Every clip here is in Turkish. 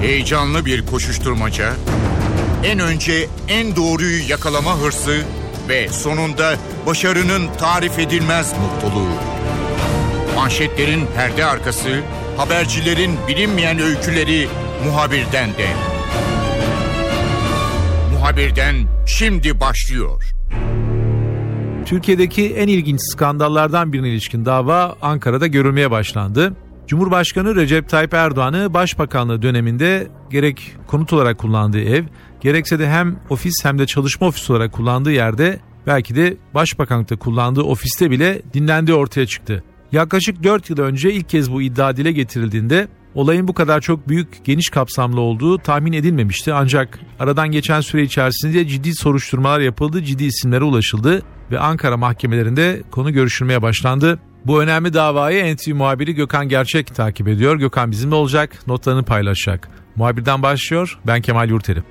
Heyecanlı bir koşuşturmaca, en önce en doğruyu yakalama hırsı ve sonunda başarının tarif edilmez mutluluğu. Manşetlerin perde arkası, habercilerin bilinmeyen öyküleri muhabirden de. Muhabirden şimdi başlıyor. Türkiye'deki en ilginç skandallardan birine ilişkin dava Ankara'da görülmeye başlandı. Cumhurbaşkanı Recep Tayyip Erdoğan'ı başbakanlığı döneminde gerek konut olarak kullandığı ev, gerekse de hem ofis hem de çalışma ofisi olarak kullandığı yerde belki de başbakanlıkta kullandığı ofiste bile dinlendiği ortaya çıktı. Yaklaşık 4 yıl önce ilk kez bu iddia dile getirildiğinde olayın bu kadar çok büyük, geniş kapsamlı olduğu tahmin edilmemişti. Ancak aradan geçen süre içerisinde ciddi soruşturmalar yapıldı, ciddi isimlere ulaşıldı ve Ankara mahkemelerinde konu görüşülmeye başlandı. Bu önemli davayı NTV muhabiri Gökhan Gerçek takip ediyor. Gökhan bizimle olacak, notlarını paylaşacak. Muhabirden başlıyor, ben Kemal Yurteri.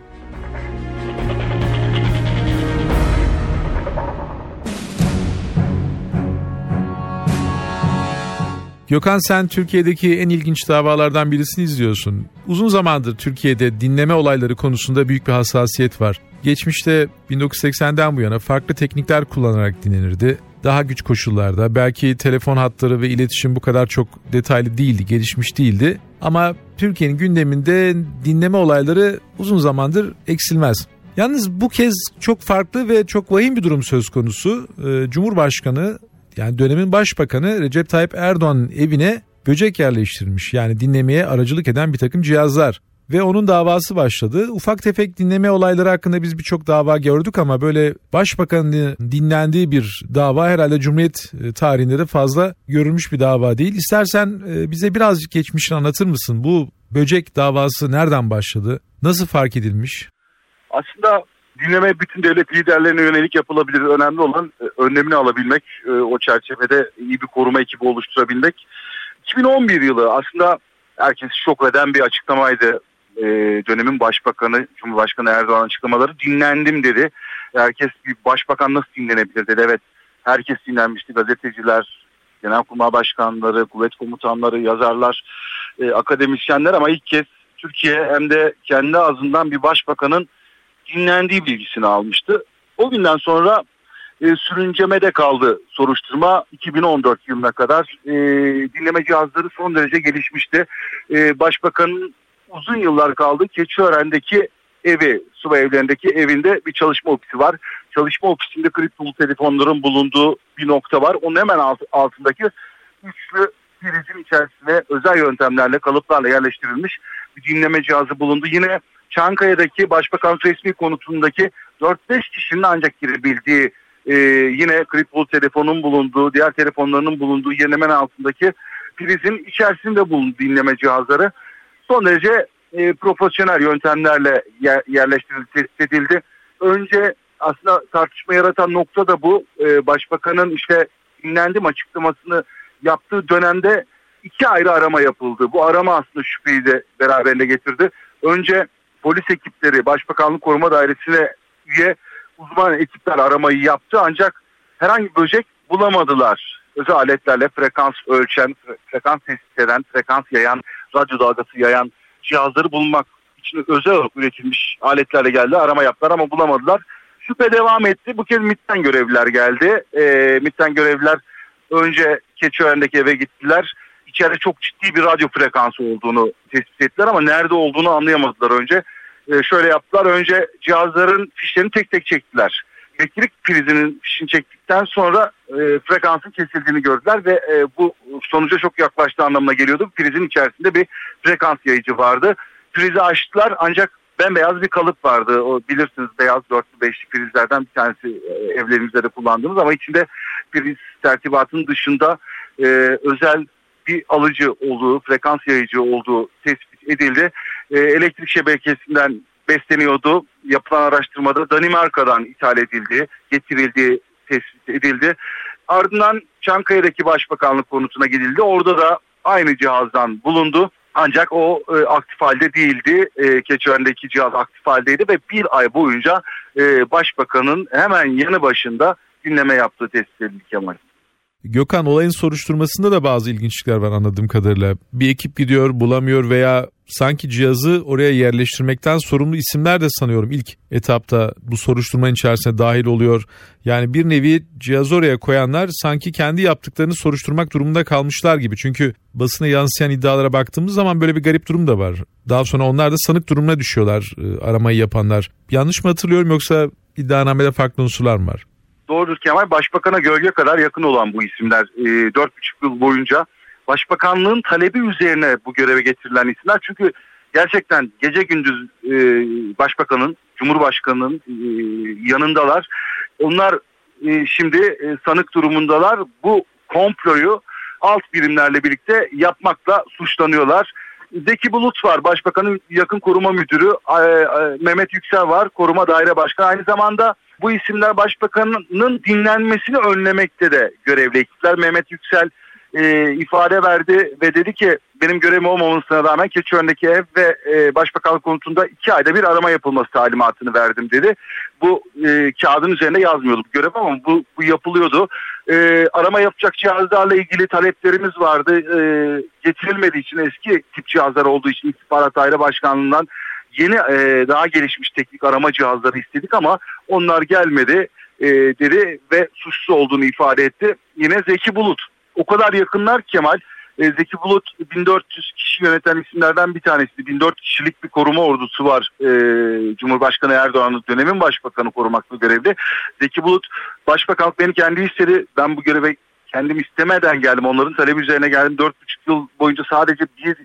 Gökhan sen Türkiye'deki en ilginç davalardan birisini izliyorsun. Uzun zamandır Türkiye'de dinleme olayları konusunda büyük bir hassasiyet var. Geçmişte 1980'den bu yana farklı teknikler kullanarak dinlenirdi. Daha güç koşullarda belki telefon hatları ve iletişim bu kadar çok detaylı değildi, gelişmiş değildi. Ama Türkiye'nin gündeminde dinleme olayları uzun zamandır eksilmez. Yalnız bu kez çok farklı ve çok vahim bir durum söz konusu. Ee, Cumhurbaşkanı yani dönemin başbakanı Recep Tayyip Erdoğan'ın evine böcek yerleştirilmiş. Yani dinlemeye aracılık eden bir takım cihazlar. Ve onun davası başladı. Ufak tefek dinleme olayları hakkında biz birçok dava gördük ama böyle başbakanın dinlendiği bir dava herhalde Cumhuriyet e, tarihinde de fazla görülmüş bir dava değil. İstersen e, bize birazcık geçmişini anlatır mısın? Bu böcek davası nereden başladı? Nasıl fark edilmiş? Aslında dinleme bütün devlet liderlerine yönelik yapılabilir. Önemli olan e, önlemini alabilmek, o çerçevede iyi bir koruma ekibi oluşturabilmek. 2011 yılı aslında herkes şok eden bir açıklamaydı. E, dönemin başbakanı, Cumhurbaşkanı Erdoğan açıklamaları dinlendim dedi. Herkes bir başbakan nasıl dinlenebilir dedi. Evet herkes dinlenmişti. Gazeteciler, genelkurmay başkanları, kuvvet komutanları, yazarlar, akademisyenler ama ilk kez Türkiye hem de kendi ağzından bir başbakanın dinlendiği bilgisini almıştı. O günden sonra e, sürüncemede kaldı soruşturma 2014 yılına kadar. E, dinleme cihazları son derece gelişmişti. E, başbakanın uzun yıllar kaldı Keçiören'deki evi, subay evlerindeki evinde bir çalışma ofisi var. Çalışma ofisinde kriptolu telefonların bulunduğu bir nokta var. Onun hemen alt, altındaki üçlü prizin içerisine özel yöntemlerle, kalıplarla yerleştirilmiş bir dinleme cihazı bulundu. Yine Çankaya'daki başbakan resmi konutundaki 4-5 kişinin ancak girebildiği e, yine kriptolu telefonun bulunduğu, diğer telefonlarının bulunduğu yerin hemen altındaki prizin içerisinde bulundu dinleme cihazları. Son derece e, profesyonel yöntemlerle yer, yerleştirildi. Önce aslında tartışma yaratan nokta da bu. E, başbakanın işte dinlendim açıklamasını yaptığı dönemde iki ayrı arama yapıldı. Bu arama aslında şüpheyi de beraberinde getirdi. Önce polis ekipleri Başbakanlık Koruma Dairesi'ne üye uzman ekipler aramayı yaptı ancak herhangi bir böcek bulamadılar. Özel aletlerle frekans ölçen, frekans tespit eden, frekans yayan, radyo dalgası yayan cihazları bulmak için özel olarak üretilmiş aletlerle geldi. Arama yaptılar ama bulamadılar. Şüphe devam etti. Bu kez MIT'ten görevliler geldi. E, MIT'ten görevliler önce Keçiören'deki eve gittiler içeride çok ciddi bir radyo frekansı olduğunu tespit ettiler ama nerede olduğunu anlayamadılar önce. E, şöyle yaptılar. Önce cihazların fişlerini tek tek çektiler. Elektrik prizinin fişini çektikten sonra e, frekansın kesildiğini gördüler ve e, bu sonuca çok yaklaştığı anlamına geliyordu. Prizin içerisinde bir frekans yayıcı vardı. Prizi açtılar ancak bembeyaz bir kalıp vardı. O bilirsiniz beyaz dörtlü beşli prizlerden bir tanesi e, evlerimizde de kullandığımız ama içinde priz tertibatının dışında e, özel bir alıcı olduğu, frekans yayıcı olduğu tespit edildi. E, elektrik şebekesinden besleniyordu. Yapılan araştırmada Danimarka'dan ithal edildi, getirildi, tespit edildi. Ardından Çankaya'daki başbakanlık konutuna gidildi. Orada da aynı cihazdan bulundu. Ancak o e, aktif halde değildi. E, Keçiören'deki cihaz aktif haldeydi ve bir ay boyunca e, başbakanın hemen yanı başında dinleme yaptığı tespit edildi Kemal. Gökhan olayın soruşturmasında da bazı ilginçlikler var anladığım kadarıyla. Bir ekip gidiyor bulamıyor veya sanki cihazı oraya yerleştirmekten sorumlu isimler de sanıyorum ilk etapta bu soruşturmanın içerisine dahil oluyor. Yani bir nevi cihazı oraya koyanlar sanki kendi yaptıklarını soruşturmak durumunda kalmışlar gibi. Çünkü basına yansıyan iddialara baktığımız zaman böyle bir garip durum da var. Daha sonra onlar da sanık durumuna düşüyorlar e, aramayı yapanlar. Yanlış mı hatırlıyorum yoksa iddianamede farklı unsurlar mı var? Doğrudur Kemal. Başbakan'a gölge kadar yakın olan bu isimler. E, 4,5 yıl boyunca Başbakanlığın talebi üzerine bu göreve getirilen isimler. Çünkü gerçekten gece gündüz e, başbakanın, cumhurbaşkanının e, yanındalar. Onlar e, şimdi e, sanık durumundalar. Bu komployu alt birimlerle birlikte yapmakla suçlanıyorlar. Zeki Bulut var başbakanın yakın koruma müdürü. E, Mehmet Yüksel var koruma daire başkanı. Aynı zamanda bu isimler başbakanın dinlenmesini önlemekte de görevli ekipler. Mehmet Yüksel e, ifade verdi ve dedi ki benim görevim olmamasına rağmen Keçiören'deki ev ve e, başbakanlık konutunda iki ayda bir arama yapılması talimatını verdim dedi. Bu e, kağıdın üzerinde yazmıyordu bu görev ama bu, bu yapılıyordu. E, arama yapacak cihazlarla ilgili taleplerimiz vardı. E, getirilmediği için eski tip cihazlar olduğu için İstihbarat Daire Başkanlığı'ndan yeni e, daha gelişmiş teknik arama cihazları istedik ama onlar gelmedi e, dedi ve suçsuz olduğunu ifade etti. Yine Zeki Bulut o kadar yakınlar Kemal. E, Zeki Bulut 1400 kişi yöneten isimlerden bir tanesi. 1400 kişilik bir koruma ordusu var. E, Cumhurbaşkanı Erdoğan'ın dönemin başbakanı korumakla görevli. Zeki Bulut başbakan beni kendi istedi. Ben bu göreve kendim istemeden geldim. Onların talebi üzerine geldim. 4,5 yıl boyunca sadece bir,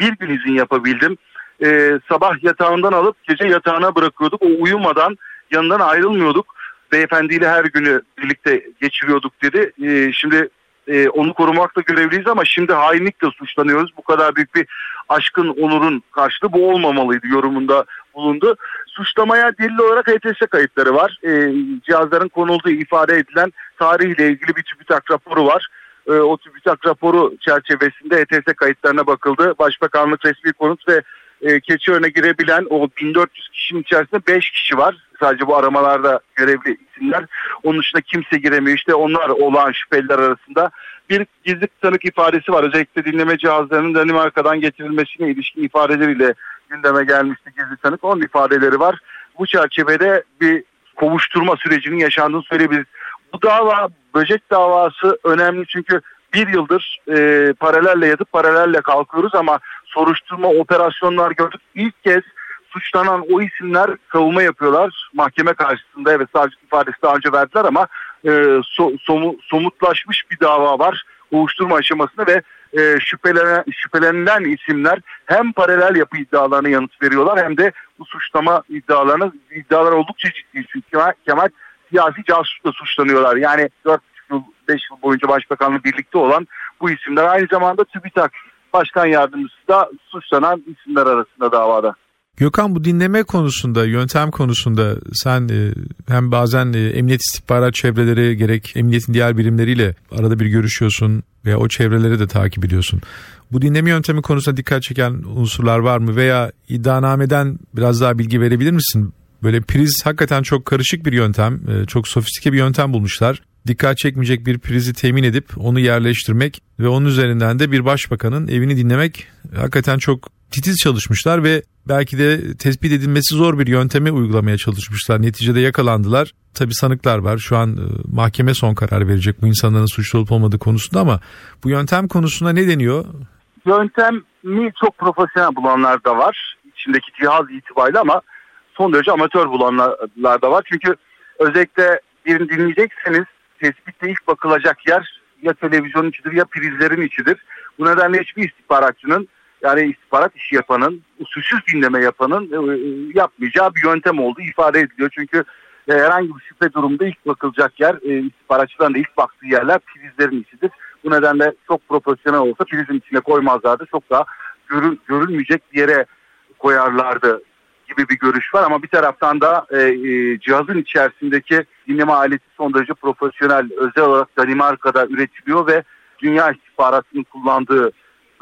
bir gün izin yapabildim. E, sabah yatağından alıp gece yatağına bırakıyorduk. O uyumadan yanından ayrılmıyorduk. Beyefendiyle her günü birlikte geçiriyorduk dedi. E, şimdi e, onu korumakla görevliyiz ama şimdi hainlikle suçlanıyoruz. Bu kadar büyük bir aşkın onurun karşılığı bu olmamalıydı yorumunda bulundu. Suçlamaya delil olarak HTS kayıtları var. E, cihazların konulduğu ifade edilen tarihle ilgili bir TÜBİTAK raporu var. E, o TÜBİTAK raporu çerçevesinde HTS kayıtlarına bakıldı. Başbakanlık resmi konut ve e, Keçiören'e girebilen o 1400 kişinin içerisinde 5 kişi var. Sadece bu aramalarda görevli isimler. Onun dışında kimse giremiyor. İşte onlar olan şüpheliler arasında bir gizli tanık ifadesi var. Özellikle dinleme cihazlarının Danimarka'dan getirilmesine ilişkin ifadeleriyle gündeme gelmişti gizli tanık. Onun ifadeleri var. Bu çerçevede bir kovuşturma sürecinin yaşandığını söyleyebiliriz. Bu dava böcek davası önemli çünkü bir yıldır e, paralelle yatıp paralelle kalkıyoruz ama soruşturma operasyonlar gördük. İlk kez suçlanan o isimler savunma yapıyorlar. Mahkeme karşısında evet savcılık ifadesi daha önce verdiler ama e, so, somu, somutlaşmış bir dava var. Uyuşturma aşamasında ve e, şüphelenen, şüphelenilen isimler hem paralel yapı iddialarına yanıt veriyorlar hem de bu suçlama iddialarına iddialar oldukça ciddi çünkü Kemal, Kemal siyasi casusla suçlanıyorlar. Yani 4 yıl 5 yıl boyunca başbakanla birlikte olan bu isimler aynı zamanda TÜBİTAK başkan yardımcısı da suçlanan isimler arasında davada. Gökhan bu dinleme konusunda, yöntem konusunda sen e, hem bazen e, emniyet istihbarat çevreleri gerek emniyetin diğer birimleriyle arada bir görüşüyorsun veya o çevreleri de takip ediyorsun. Bu dinleme yöntemi konusunda dikkat çeken unsurlar var mı veya iddianameden biraz daha bilgi verebilir misin? Böyle priz hakikaten çok karışık bir yöntem, e, çok sofistike bir yöntem bulmuşlar. Dikkat çekmeyecek bir prizi temin edip onu yerleştirmek ve onun üzerinden de bir başbakanın evini dinlemek hakikaten çok titiz çalışmışlar ve belki de tespit edilmesi zor bir yöntemi uygulamaya çalışmışlar. Neticede yakalandılar. Tabi sanıklar var. Şu an e, mahkeme son karar verecek bu insanların suçlu olup olmadığı konusunda ama bu yöntem konusunda ne deniyor? Yöntemi çok profesyonel bulanlar da var. İçindeki cihaz itibariyle ama son derece amatör bulanlar da var. Çünkü özellikle birini dinleyecekseniz tespitte ilk bakılacak yer ya televizyon içidir ya prizlerin içidir. Bu nedenle hiçbir istihbaratçının yani istihbarat işi yapanın, usulsüz dinleme yapanın e, e, yapmayacağı bir yöntem olduğu ifade ediliyor. Çünkü e, herhangi bir şüphe durumunda ilk bakılacak yer, e, da ilk baktığı yerler prizlerin içidir. Bu nedenle çok profesyonel olsa prizin içine koymazlardı. Çok daha görül, görülmeyecek bir yere koyarlardı gibi bir görüş var ama bir taraftan da e, e, cihazın içerisindeki dinleme aleti son derece profesyonel özel olarak Danimarka'da üretiliyor ve dünya istihbaratının kullandığı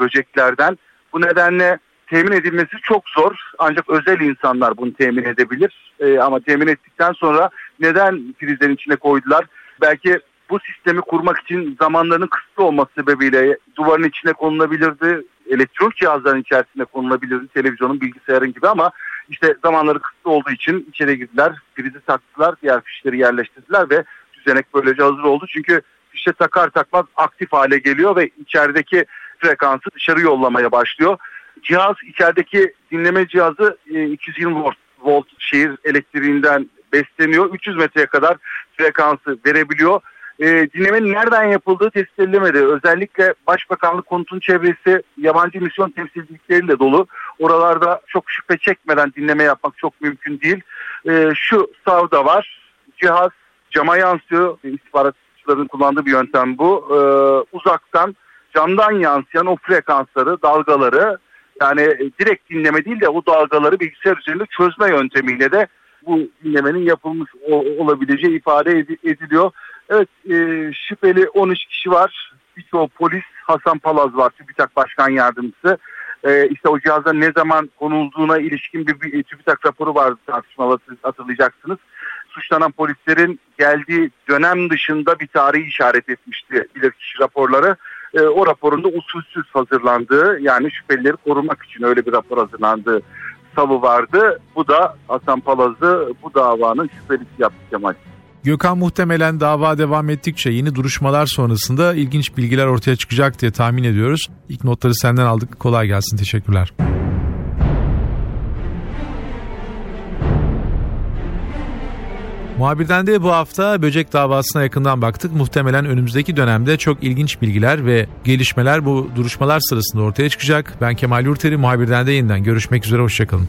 böceklerden bu nedenle temin edilmesi çok zor. Ancak özel insanlar bunu temin edebilir. E, ama temin ettikten sonra neden prizlerin içine koydular? Belki bu sistemi kurmak için zamanlarının kısıtlı olması sebebiyle duvarın içine konulabilirdi. Elektronik cihazların içerisinde konulabilirdi. Televizyonun, bilgisayarın gibi ama işte zamanları kısıtlı olduğu için içeri girdiler, prizi taktılar, diğer fişleri yerleştirdiler ve düzenek böylece hazır oldu. Çünkü fişe takar takmaz aktif hale geliyor ve içerideki frekansı dışarı yollamaya başlıyor. Cihaz içerideki dinleme cihazı 220 volt, volt şehir elektriğinden besleniyor. 300 metreye kadar frekansı verebiliyor. E, dinlemenin nereden yapıldığı tespit edilemedi. Özellikle Başbakanlık konutun çevresi yabancı misyon temsilcilikleriyle dolu. Oralarda çok şüphe çekmeden dinleme yapmak çok mümkün değil. E, şu savda var. Cihaz cama yansıyor. İstihbaratçıların kullandığı bir yöntem bu. E, uzaktan camdan yansıyan o frekansları, dalgaları yani direkt dinleme değil de o dalgaları bilgisayar üzerinde çözme yöntemiyle de bu dinlemenin yapılmış olabileceği ifade ediliyor. Evet e, şüpheli 13 kişi var. Birçoğu polis Hasan Palaz var TÜBİTAK Başkan Yardımcısı. E, işte o cihaza ne zaman konulduğuna ilişkin bir, bir TÜBİTAK raporu vardı tartışmalı hatırlayacaksınız. Suçlanan polislerin geldiği dönem dışında bir tarihi işaret etmişti bilirkişi raporları. E, o raporunda usulsüz hazırlandığı yani şüphelileri korumak için öyle bir rapor hazırlandığı savı vardı. Bu da Hasan Palaz'ı bu davanın şüphelisi yaptı Kemal. Gökhan muhtemelen dava devam ettikçe yeni duruşmalar sonrasında ilginç bilgiler ortaya çıkacak diye tahmin ediyoruz. İlk notları senden aldık. Kolay gelsin. Teşekkürler. Muhabirden de bu hafta böcek davasına yakından baktık. Muhtemelen önümüzdeki dönemde çok ilginç bilgiler ve gelişmeler bu duruşmalar sırasında ortaya çıkacak. Ben Kemal Yurteri, muhabirden de yeniden görüşmek üzere, hoşçakalın.